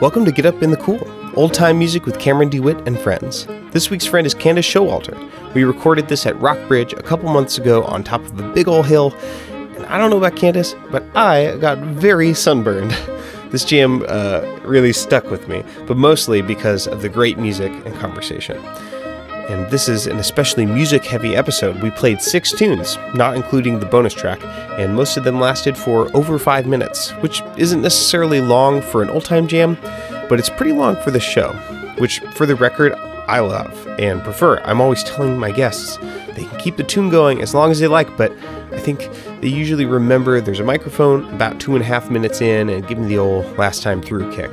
Welcome to Get Up in the Cool, old time music with Cameron DeWitt and friends. This week's friend is Candace Showalter. We recorded this at Rockbridge a couple months ago on top of a big old hill. And I don't know about Candace, but I got very sunburned. This jam uh, really stuck with me, but mostly because of the great music and conversation. And this is an especially music heavy episode. We played six tunes, not including the bonus track, and most of them lasted for over five minutes, which isn't necessarily long for an old time jam, but it's pretty long for the show, which, for the record, I love and prefer. I'm always telling my guests they can keep the tune going as long as they like, but I think they usually remember there's a microphone about two and a half minutes in and give me the old last time through kick.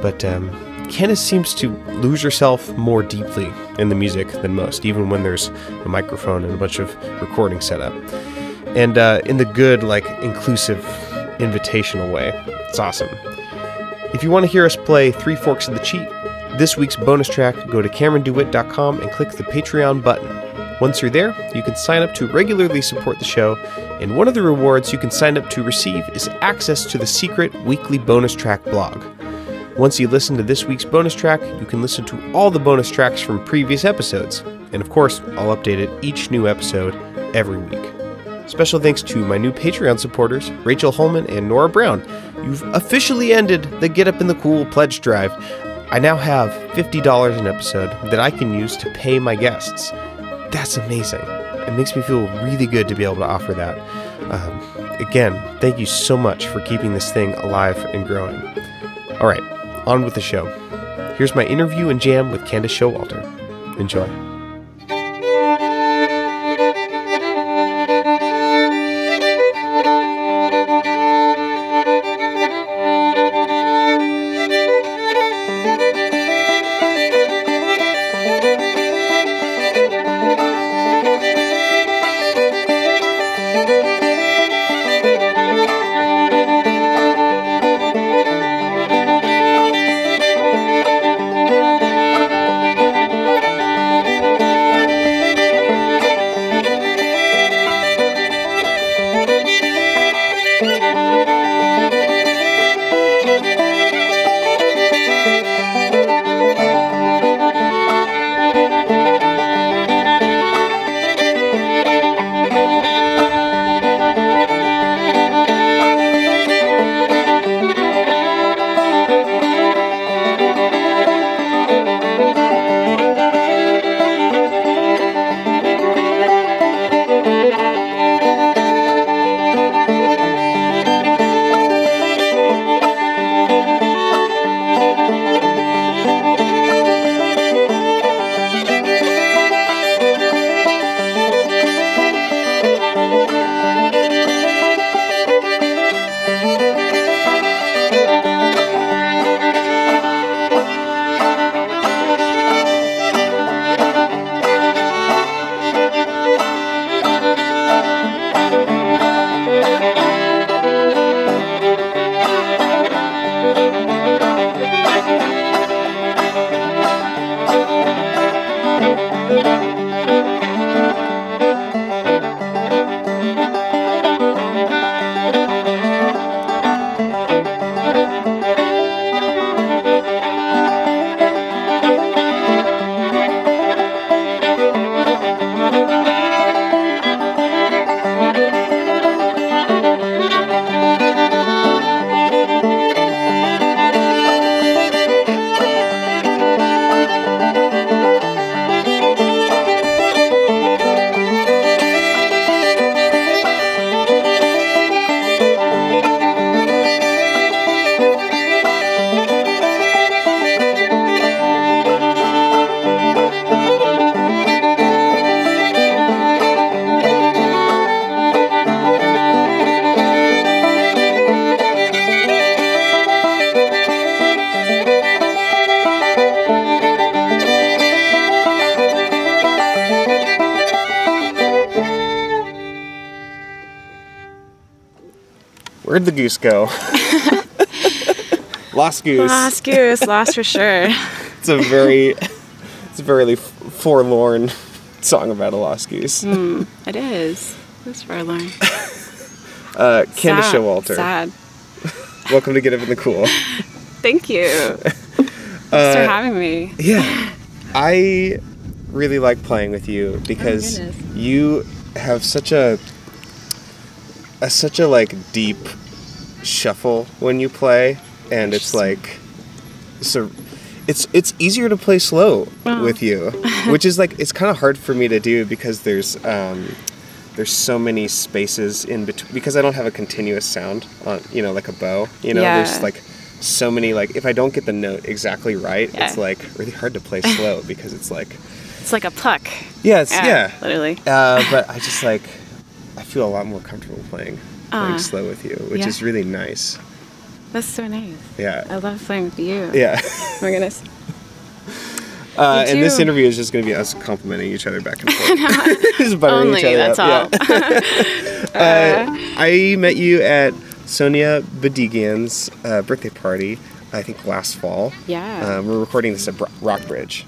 But um, Candace seems to lose herself more deeply in the music than most, even when there's a microphone and a bunch of recording set up. And uh, in the good, like, inclusive, invitational way. It's awesome. If you want to hear us play Three Forks of the Cheat, this week's bonus track, go to CameronDeWitt.com and click the Patreon button. Once you're there, you can sign up to regularly support the show, and one of the rewards you can sign up to receive is access to the secret weekly bonus track blog. Once you listen to this week's bonus track, you can listen to all the bonus tracks from previous episodes. And of course, I'll update it each new episode every week. Special thanks to my new Patreon supporters, Rachel Holman and Nora Brown. You've officially ended the Get Up in the Cool pledge drive. I now have $50 an episode that I can use to pay my guests. That's amazing. It makes me feel really good to be able to offer that. Um, again, thank you so much for keeping this thing alive and growing. All right, on with the show. Here's my interview and jam with Candace Showalter. Enjoy. Where'd the goose go? lost goose. Lost goose, lost for sure. It's a very, it's a very forlorn song about a lost goose. Mm, it is. It's forlorn. Uh, Candace Sad. Showalter. Sad. Welcome to Get Up in the Cool. Thank you. Thanks for having me. Yeah. I really like playing with you because Oh, you have such a, a such a like deep shuffle when you play and it's like so it's it's easier to play slow Oh. with you, which is like it's kind of hard for me to do because there's um there's so many spaces in between because I don't have a continuous sound on you know like a bow. You know, there's like so many like if I don't get the note exactly right, it's like really hard to play slow because it's like It's like a puck. yeah, it's, yeah. Literally. Uh, but I just like I feel a lot more comfortable playing playing Ah. slow with you, which Yeah. is really nice. That's so nice. Yeah. I love playing with you. Yeah. Oh my goodness. Uh, and this interview is just going to be us complimenting each other back and forth. just buttering Only, each other that's up. all. Yeah. uh, I met you at Sonia Badigian's uh, birthday party, I think last fall. Yeah. Um, we're recording this at Rockbridge,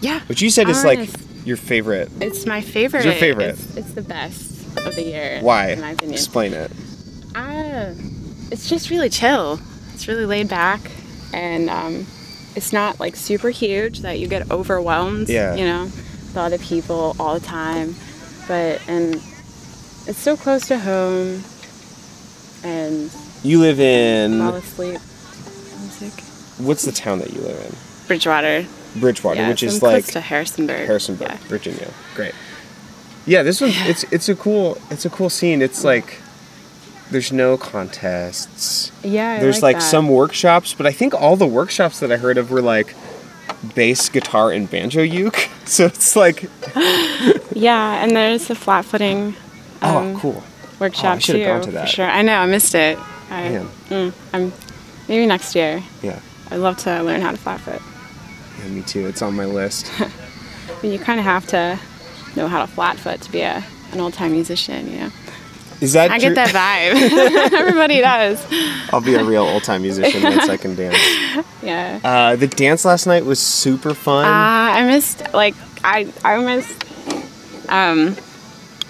yeah. which you said is like your favorite. It's my favorite. your favorite? It's, it's the best of the year. Why? In my opinion. Explain it. Ah, it's just really chill. It's really laid back, and um, it's not like super huge that you get overwhelmed. Yeah. You know, with all the people all the time, but and it's so close to home, and You live in fall asleep. Music. what's the town that you live in? Bridgewater. Bridgewater, yeah, which is like close to Harrisonburg. Harrisonburg, Yeah. Virginia. Great. Yeah, this one yeah. it's it's a cool it's a cool scene. It's like there's no contests. Yeah. I there's like, that. some workshops, but I think all the workshops that I heard of were like bass, guitar, and banjo uke. So it's like Yeah, and there's the flat footing. um, oh cool. workshop should've too. gone to that. For sure. I know. I missed it. I, mm, I'm maybe next year. Yeah. I'd love to learn how to flat foot. yeah, me too. It's on my list. But you kind of have to know how to flat foot to be a an old time musician. You know. Is that I true? get that vibe. Everybody does. I'll be a real old time musician once I can dance. Yeah. Uh, the dance last night was super fun. Uh, I missed like I I almost um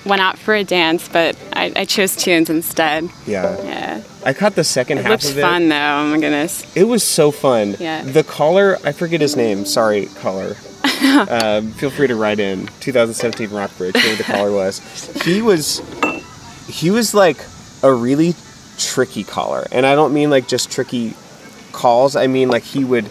went out for a dance, but I, I chose tunes instead. yeah. Yeah. I caught the second It half looked of it. fun though. Oh my goodness. It was so fun. Yeah. The caller, I forget his name. Sorry, caller. um, feel free to write in. 2017 Rockbridge, whoever the caller was. He was, he was like a really tricky caller, and I don't mean like just tricky calls. I mean like he would,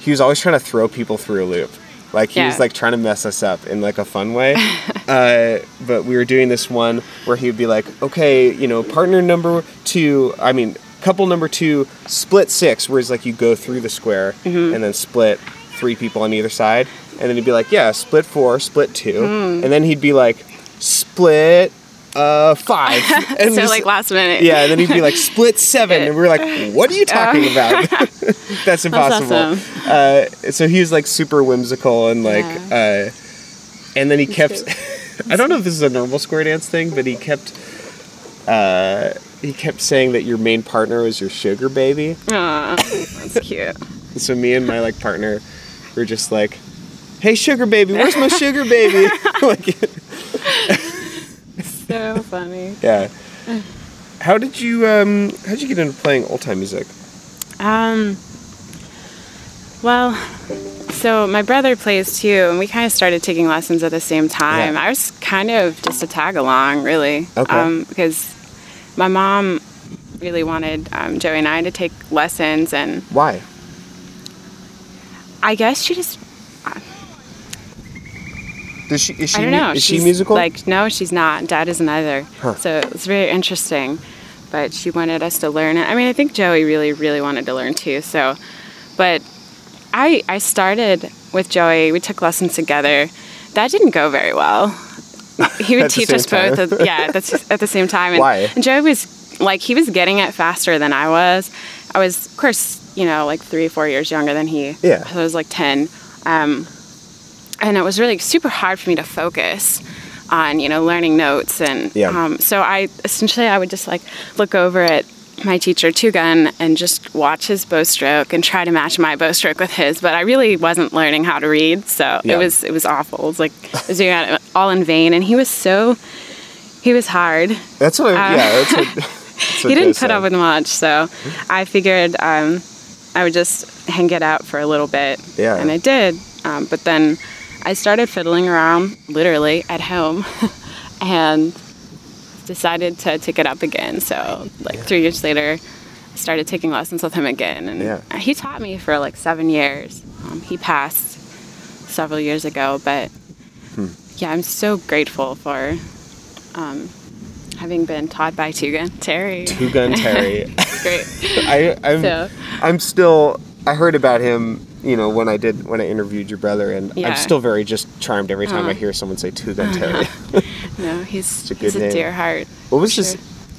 he was always trying to throw people through a loop. Like he was like trying to mess us up in like a fun way. uh, but we were doing this one where he would be like, okay, you know, partner number two, I mean, couple number two, split six, whereas like you go through the square Mm-hmm. and then split three people on either side. And then he'd be like, yeah, split four, split two. Hmm. And then he'd be like, split uh, five. And so just- like last minute. yeah, and then he'd be like split seven, and we are like, "What are you talking about? That's impossible." awesome. uh, so he was like super whimsical and like, uh, and then he kept. I don't know if this is a normal square dance thing, but he kept. Uh, he kept saying that your main partner was your sugar baby. Aw, that's cute. So me and my like partner were just like, "Hey, sugar baby, where's my sugar baby?" like, So funny. yeah. How did you um? How did you get into playing old time music? Um, well, so my brother plays too, and we kind of started taking lessons at the same time. Yeah. I was kind of just a tag along, really, Okay. um, because my mom really wanted um, Joey and I to take lessons, and Why? I guess she just Does she? Is she? I don't know. Is she musical? Like, no, she's not. Dad isn't either. Huh. So it's very interesting. But she wanted us to learn it. I mean, I think Joey really, really wanted to learn too. So, but I I started with Joey. We took lessons together. That didn't go very well. He would teach us both. time? At, yeah, that's at the same time. And, Why? And Joey was like he was getting it faster than I was. I was, of course, you know, like three, four years younger than he. Yeah. So I was like ten. Um, and it was really super hard for me to focus on you know learning notes and Yeah. um, so i essentially i would just like look over at my teacher two gun and just watch his bow stroke and try to match my bow stroke with his but i really wasn't learning how to read so Yeah. it was it was awful it was like I was doing it all in vain and he was so he was hard That's what. Uh, yeah, that's what. That's what he didn't put up with much so i figured um, I would just hang it out for a little bit. Yeah. And I did. Um, but then I started fiddling around literally at home and decided to take it up again. So, like three years later, I started taking lessons with him again. And Yeah. he taught me for like seven years. Um, he passed several years ago, but Hmm. yeah, I'm so grateful for um, having been taught by Two Gun Terry. Two Gun Terry. Great. I, I'm, So- I'm still. I heard about him, you know, when I did when I interviewed your brother, and Yeah. I'm still very just charmed every time I Uh-huh. hear someone say Two Gun Terry. No, he's a good he's a name. dear heart. what was Sure. his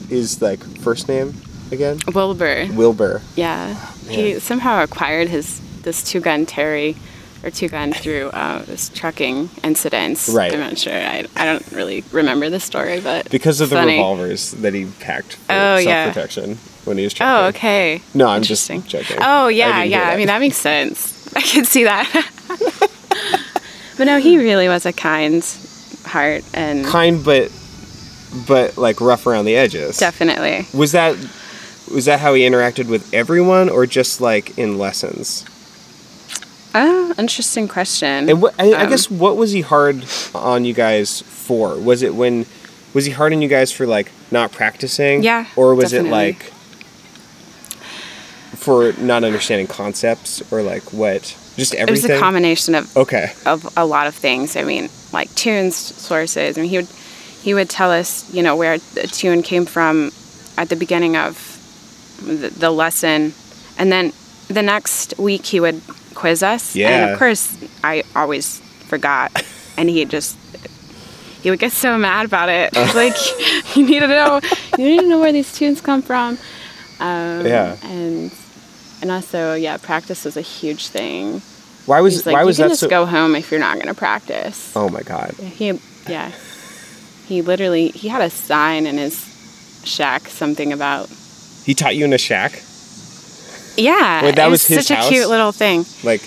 his like first name again? Wilbur. Wilbur. Yeah, he somehow acquired his this two gun Terry or two gun through uh, this trucking incidents. Right. I'm not sure. I, I don't really remember the story, but Because of the funny. revolvers that he packed for Oh, yeah. When he was trucking. Oh, okay. No, I'm just joking. Oh yeah, didn't yeah. I mean that makes sense. I can see that. but no, he really was a kind heart and Kind, but but like rough around the edges. definitely. Was that was that how he interacted with everyone, or just like in lessons? Oh, interesting question. And what I, I Um, guess what was he hard on you guys for? Was it when was he hard on you guys for like not practicing? Yeah, Or was definitely. it like for not understanding concepts or like what? Just everything. it was a combination of Okay. of a lot of things. I mean, like tunes sources. I mean, he would he would tell us, you know, where the tune came from at the beginning of the, the lesson, and then the next week he would quiz us. Yeah. And of course, I always forgot, and he just he would get so mad about it. like you need to know, you need to know where these tunes come from. Um, Yeah. And and also, yeah, practice was a huge thing. Why was He's like, why you was can that just so? go home if you're not going to practice. Oh my god. He, yeah, he literally he had a sign in his shack something about He taught you in a shack. yeah. That it was his such house? a cute little thing. Like,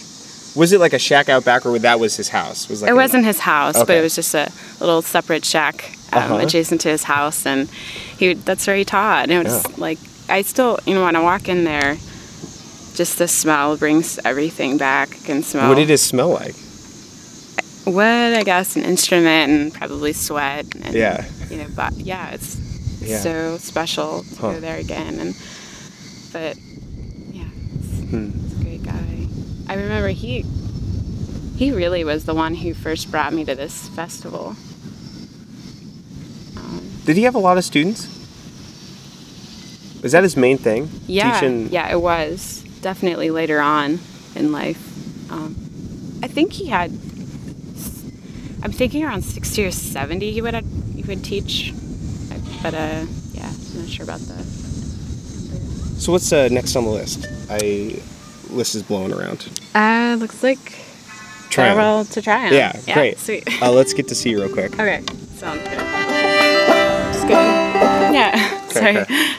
was it like a shack out back, or that was his house? Was like It wasn't his house, but it was just a little separate shack um, Uh-huh. adjacent to his house, and he that's where he taught. And it was Yeah. like I still, you know, when I walk in there, just the smell brings everything back. I can smell What did it smell like? wood, I guess, an instrument, and probably sweat. And, Yeah. You know, but yeah, it's Yeah. so special to Huh. go there again. And but yeah, it's, Hmm. he's a great guy. I remember he he really was the one who first brought me to this festival. Um, Did he have a lot of students? Was that his main thing? yeah, Teaching. yeah, it was definitely later on in life. Um, I think he had. I'm thinking around sixty or seventy. He would have. he would teach, but uh, yeah, I'm not sure about that. So what's uh, next on the list? I list is blowing around. Uh, looks like Try 'em. farewell to Tryon. Yeah, great. Sweet. Uh, let's get to see you real quick. okay, sounds good. Just go. Yeah. Sorry. okay.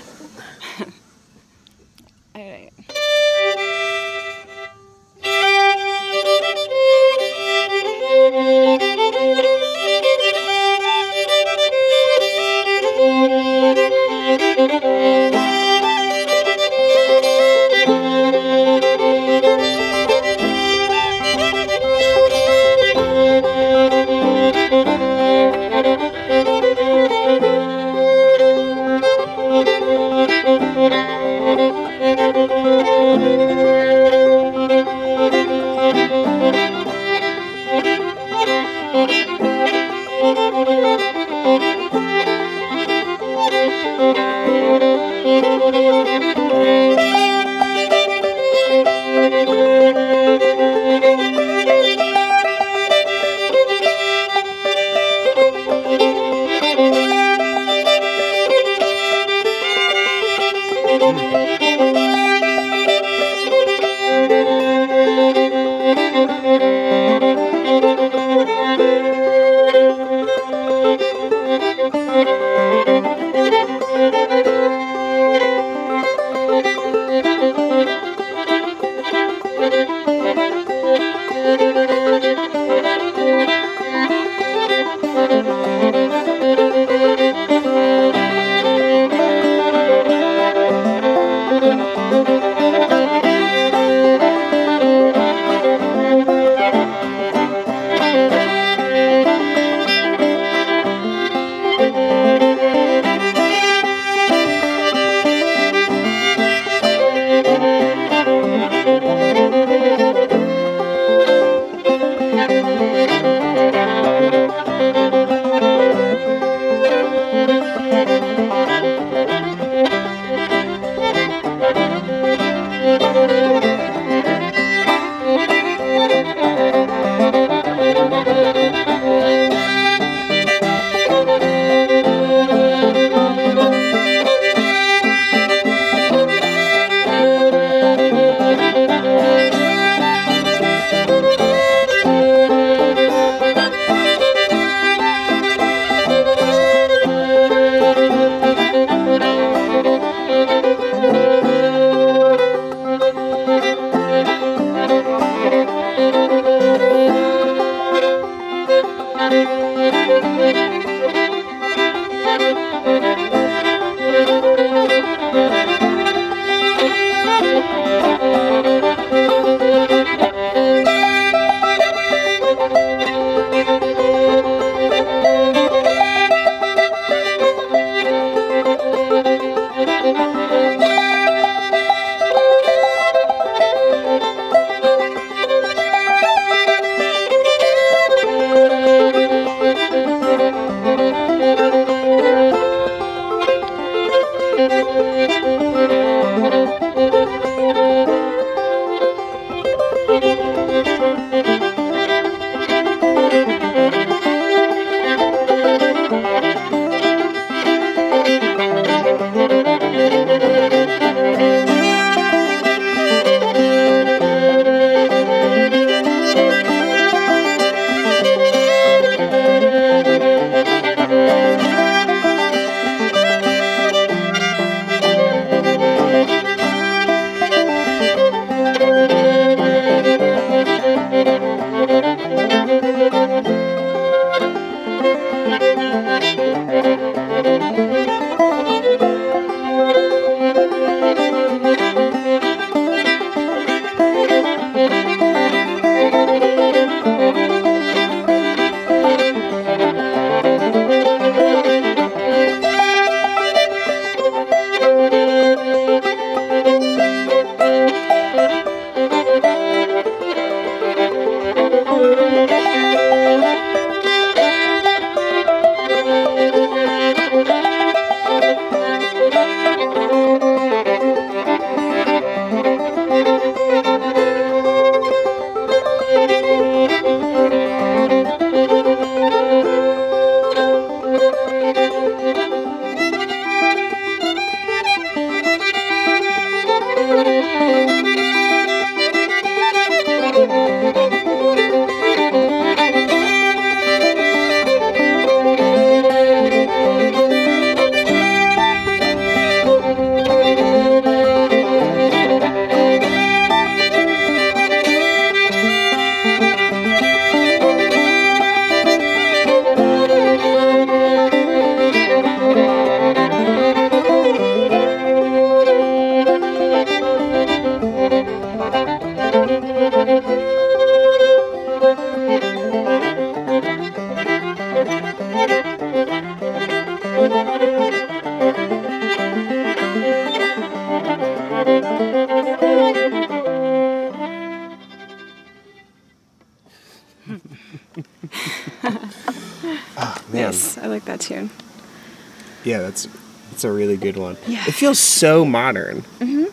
That's a really good one. Yeah. It feels so modern. Mm-hmm.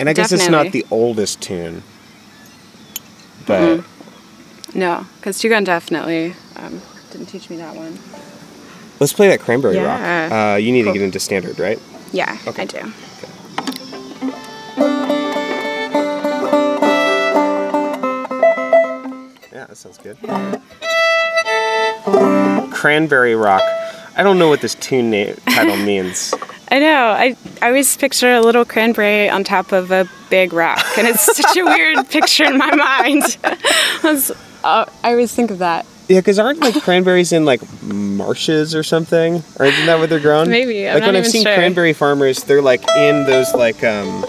And I guess it's not the oldest tune. But No, because Two Gun definitely um, didn't teach me that one. let's play that Cranberry Yeah. Rock. Uh, you need Cool. to get into standard, right? Yeah, Okay. I do. Yeah, that sounds good. Cranberry Rock. I don't know what this tune name title means. I know. I, I always picture a little cranberry on top of a big rock, and it's such a weird picture in my mind. I, was, uh, I always think of that. Yeah, because aren't like cranberries in like marshes or something? Or isn't that where they're grown? Maybe, I'm like when I've seen sure. cranberry farmers, they're like in those like um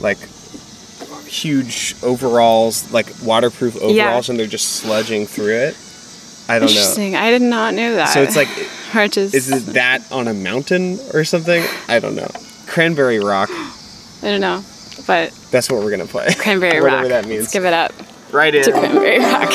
like huge overalls, like waterproof overalls, Yeah. and they're just sludging through it. I don't know. Interesting. I did not know that. So it's like, Or just, is it that on a mountain or something? I don't know. Cranberry Rock. I don't know. But That's what we're gonna play. cranberry Rock. Whatever that means. Let's give it up right in. to cranberry rock.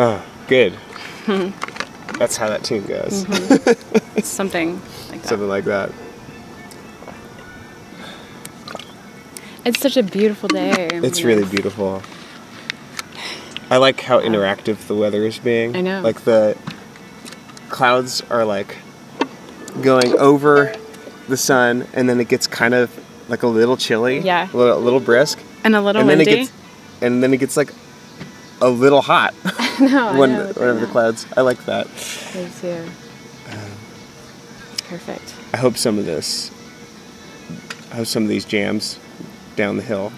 Own. good. Hmm. That's how that tune goes. It's mm-hmm. something like that. Something like that. It's such a beautiful day. It's really beautiful. I like how interactive the weather is being. I know. Like the clouds are like going over the sun, and then it gets kind of like a little chilly. Yeah. A little, a little brisk. And a little and then windy. it gets, and then it gets like a little hot no, I when know, whenever the clouds. I like that. Me too. Perfect. I hope some of this. I hope some of these jams down the hill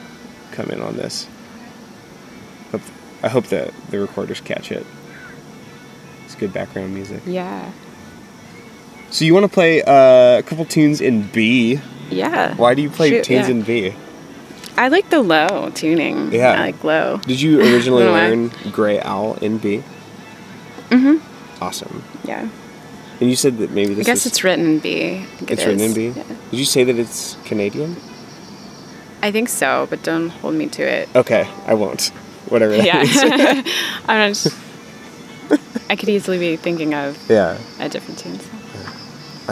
come in on this. Hope, I hope that the recorders catch it. It's good background music. Yeah. So you want to play uh, a couple tunes in B? Yeah. Why do you play Shoot, tunes yeah. in B? I like the low tuning. Yeah. I like low. Did you originally Don't know why. learn Gray Owl in B? Mm-hmm. Awesome. Yeah. And you said that maybe this I guess is it's written in B. I think it it's written in. B. Yeah. Did you say that it's Canadian? I think so, but don't hold me to it. Okay, I won't. Whatever that Yeah. means. I'm not just, I could easily be thinking of yeah. a different tune. so.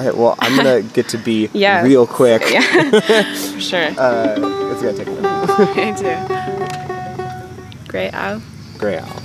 All right. Well, I'm gonna get to be Yeah. real quick. Yeah. For sure. Uh, it's gonna take a minute. I do. Great owl. Gray Owl.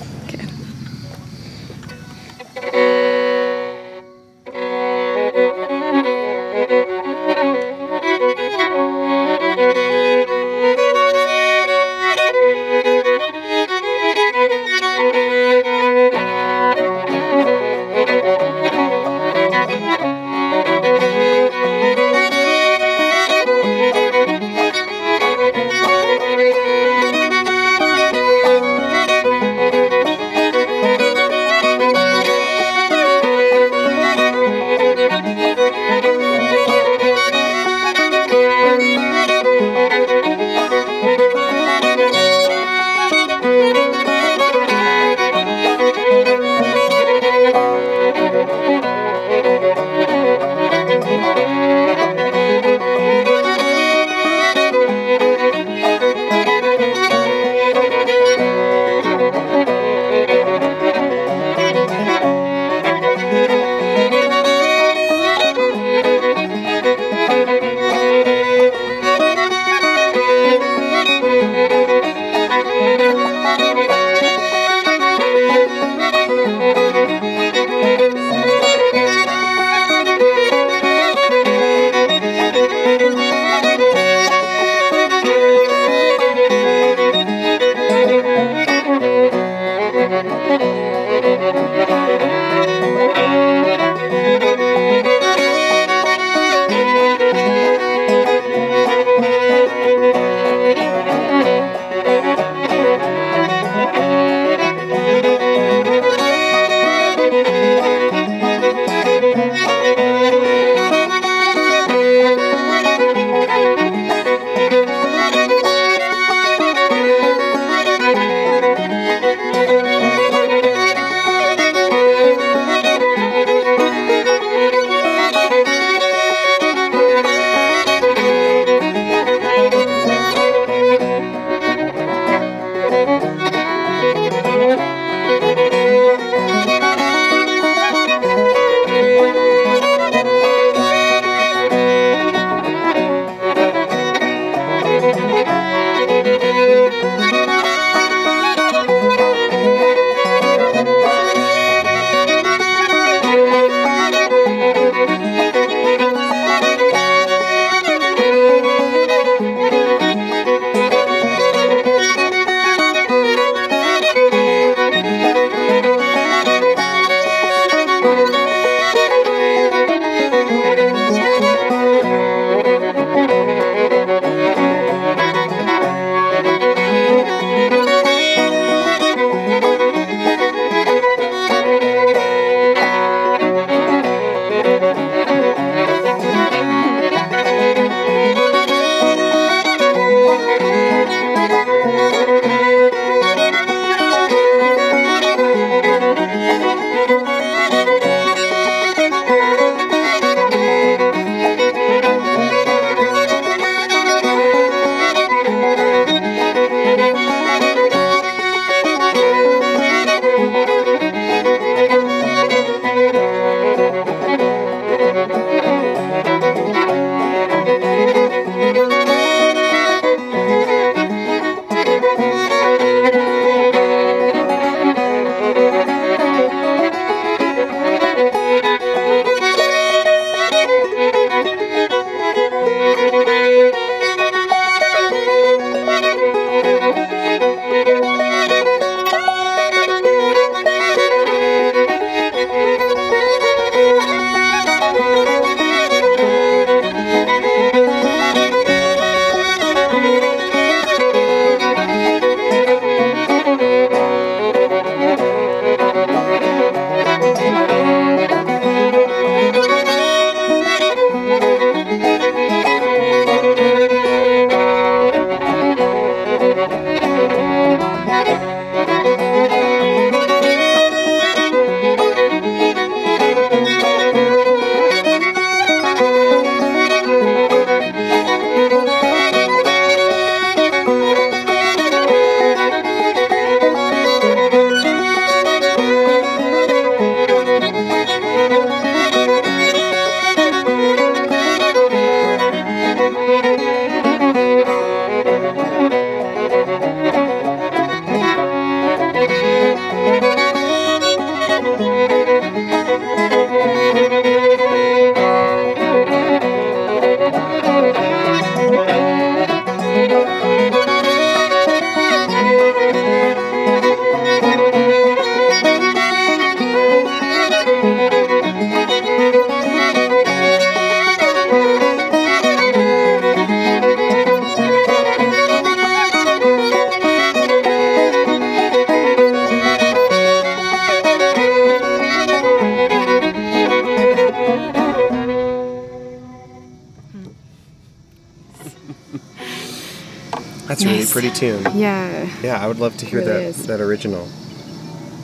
Yeah. Yeah, I would love to hear Really that is. that original.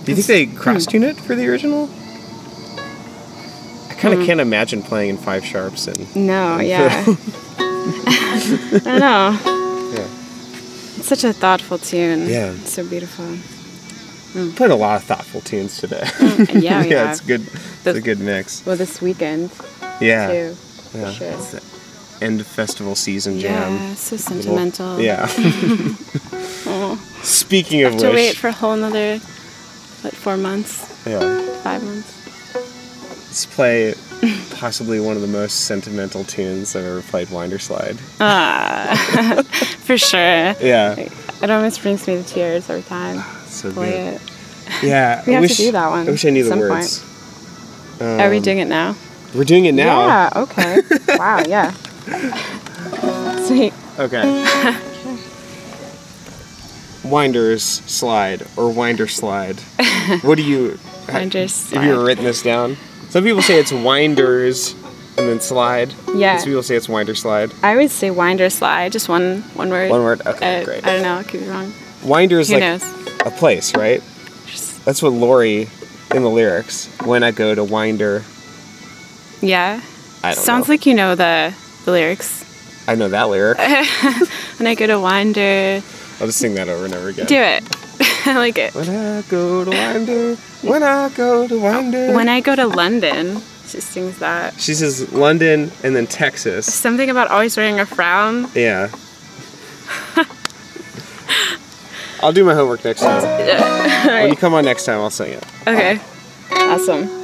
Do you think they cross tune it for the original? I kind of mm. can't imagine playing in five sharps and No, yeah. I know. yeah. It's such a thoughtful tune. Yeah. It's so beautiful. Mm. Played a lot of thoughtful tunes today. And yeah, yeah. it's good. It's The- a good mix. Well, this weekend Yeah. too. yeah. sure. It's the end of festival season jam. Yeah, so Little- sentimental. Yeah. Speaking of have to which, wait for a whole another, what, four months, yeah, five months. let's play possibly one of the most sentimental tunes I've ever played. Winder Slide. Ah, for sure. Yeah. It almost brings me to tears every time. So Play good. it. Yeah. We I have to do that one I wish I knew the words. Are we Um, doing it now? We're doing it now. Yeah. Okay. wow. Yeah. Sweet. Okay. Winders slide or winder slide. What do you? Winders Have you ever written this down? Some people say it's winders and then slide. Yeah. Some people say it's winder slide. I always say winder slide, just one one word. One word. Okay, I, great. I don't know. I could be wrong. Winder is Who like knows? a place, right? That's what Lori in the lyrics. When I go to winder, yeah. I don't Sounds know. like you know the the lyrics. I know that lyric. When I go to winder, I'll just sing that over and over again. do it. I like it. When I go to London, when I go to winder. When I go to London, she sings that. She says London and then Texas. Something about always wearing a frown. Yeah. I'll do my homework next time. When you come on next time, I'll sing it. Okay. Awesome.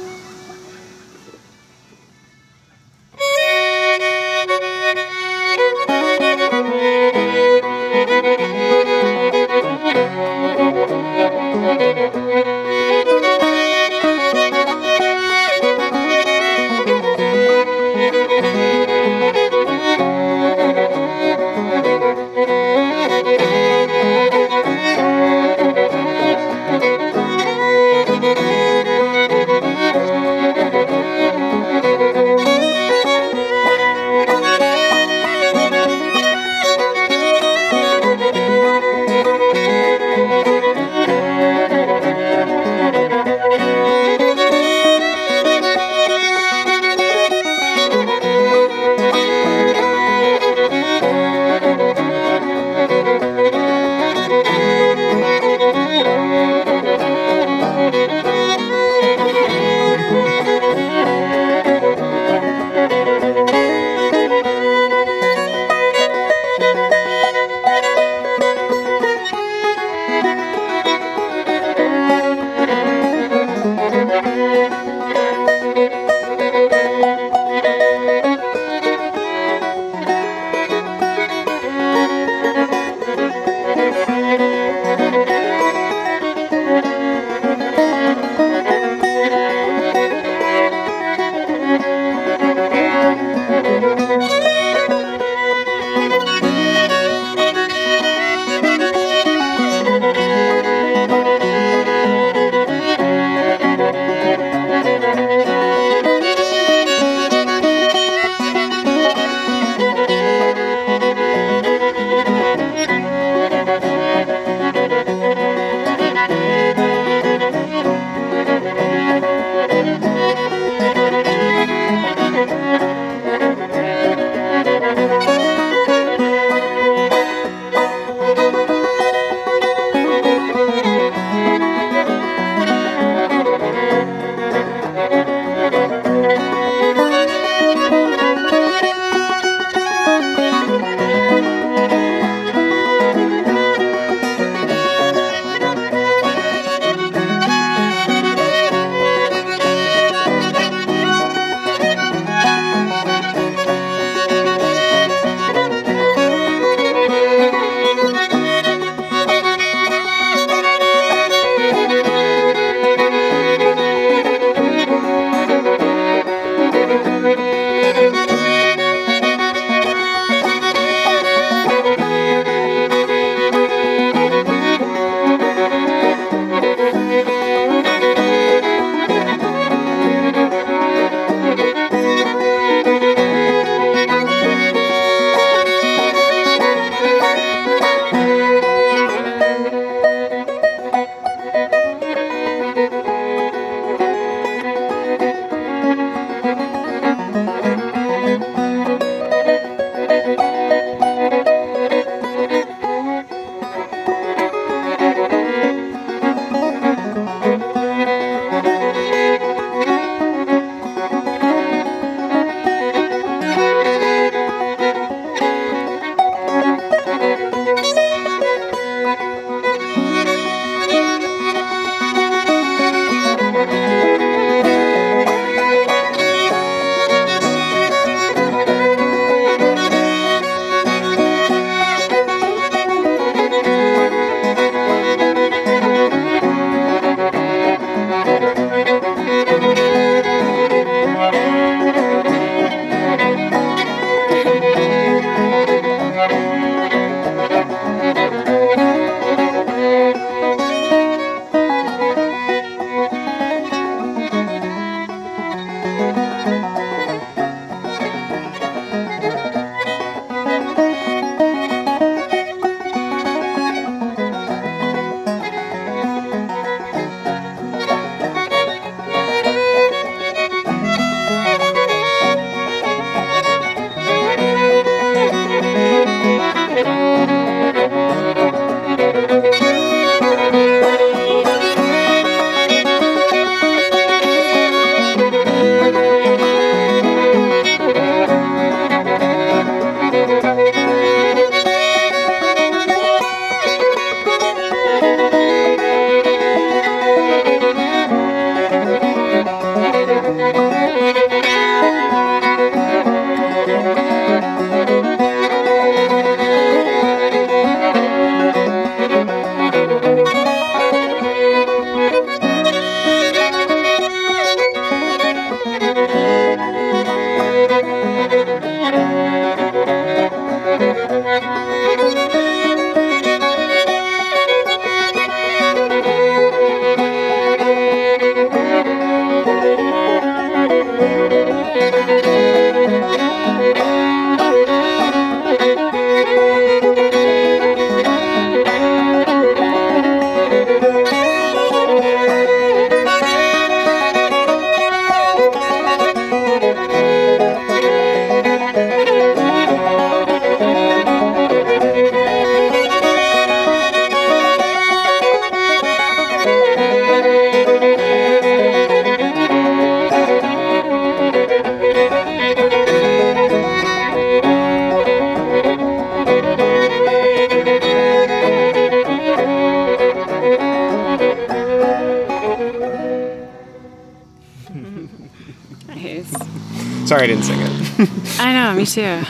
Sorry I didn't sing it I know, me too.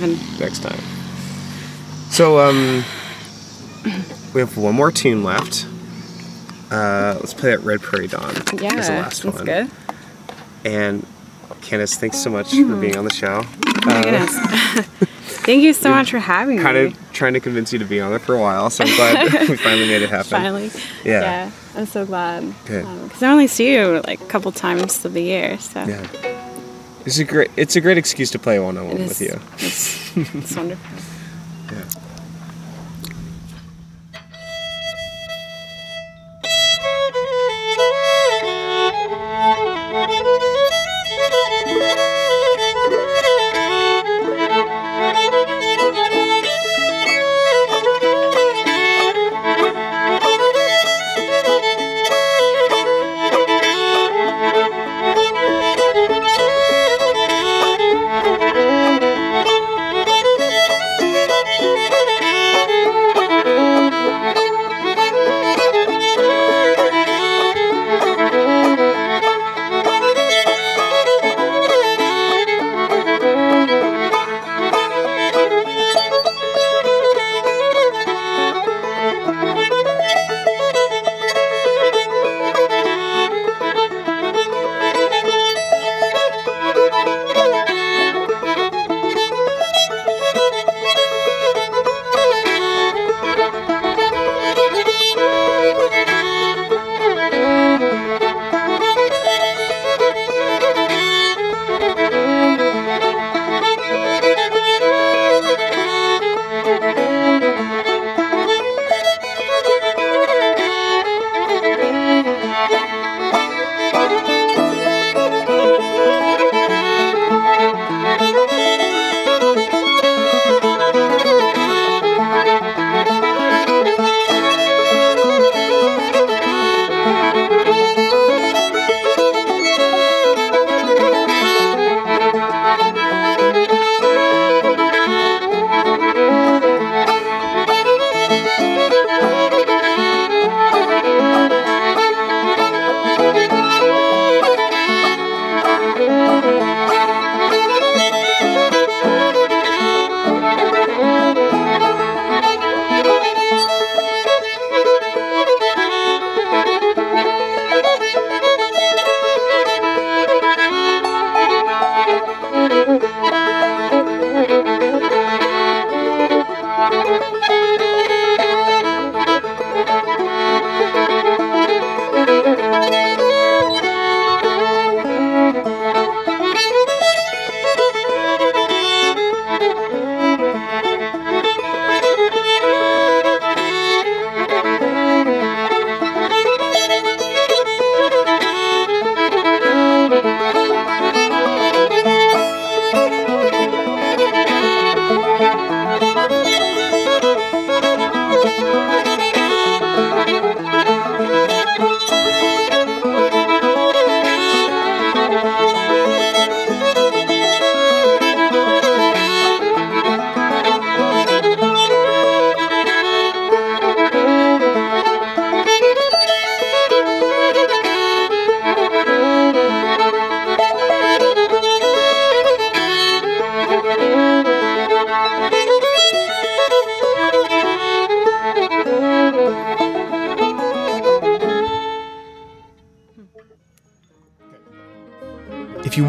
Been next time. So, um, we have one more tune left. Uh, let's play that Red Prairie Dawn. yeah, as the last that's one. good. And Candace, thanks so much for being on the show. Oh my goodness. Thank you so much for having Kind me. Kind of trying to convince you to be on it for a while, so I'm glad we finally made it happen. Finally. Yeah. Yeah, I'm so glad. Good. Because I only see you like a couple times of the year, so Yeah. It's a great it's a great excuse to play one on one with you. It's, it's wonderful. Yeah.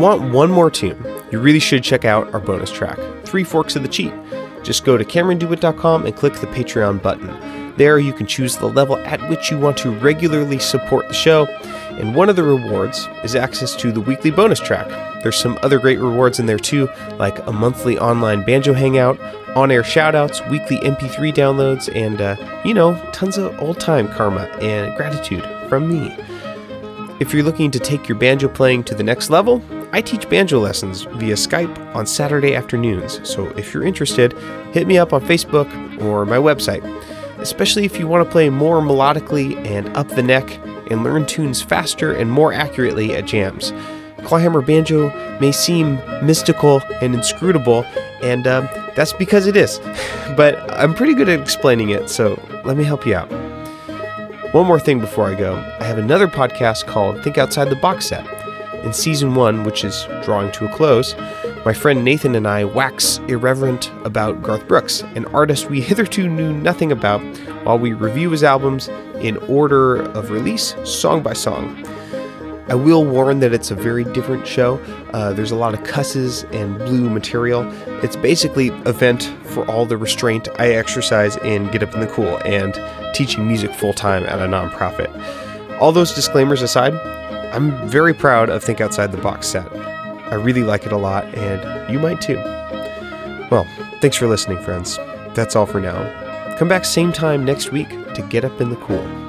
Want one more tune, you really should check out our bonus track, Three Forks of the Cheat. Just go to CameronDewitt.com and click the Patreon button. There, you can choose the level at which you want to regularly support the show, and one of the rewards is access to the weekly bonus track. There's some other great rewards in there too, like a monthly online banjo hangout, on air shoutouts, weekly MP3 downloads, and, uh, you know, tons of old time karma and gratitude from me. If you're looking to take your banjo playing to the next level, I teach banjo lessons via Skype on Saturday afternoons, so if you're interested, hit me up on Facebook or my website especially if you want to play more melodically and up the neck and learn tunes faster and more accurately at jams. Clawhammer banjo may seem mystical and inscrutable, and um, that's because it is. but I'm pretty good at explaining it, so let me help you out. One more thing before I go I have another podcast called Think Outside the Box Set. In season one, which is drawing to a close, my friend Nathan and I wax irreverent about Garth Brooks, an artist we hitherto knew nothing about, while we review his albums in order of release, song by song. I will warn that it's a very different show. Uh, there's a lot of cusses and blue material. It's basically a vent for all the restraint I exercise in Get Up in the Cool and teaching music full time at a nonprofit. All those disclaimers aside, I'm very proud of Think Outside the Box set. I really like it a lot, and you might too. Well, thanks for listening, friends. That's all for now. Come back same time next week to get up in the cool.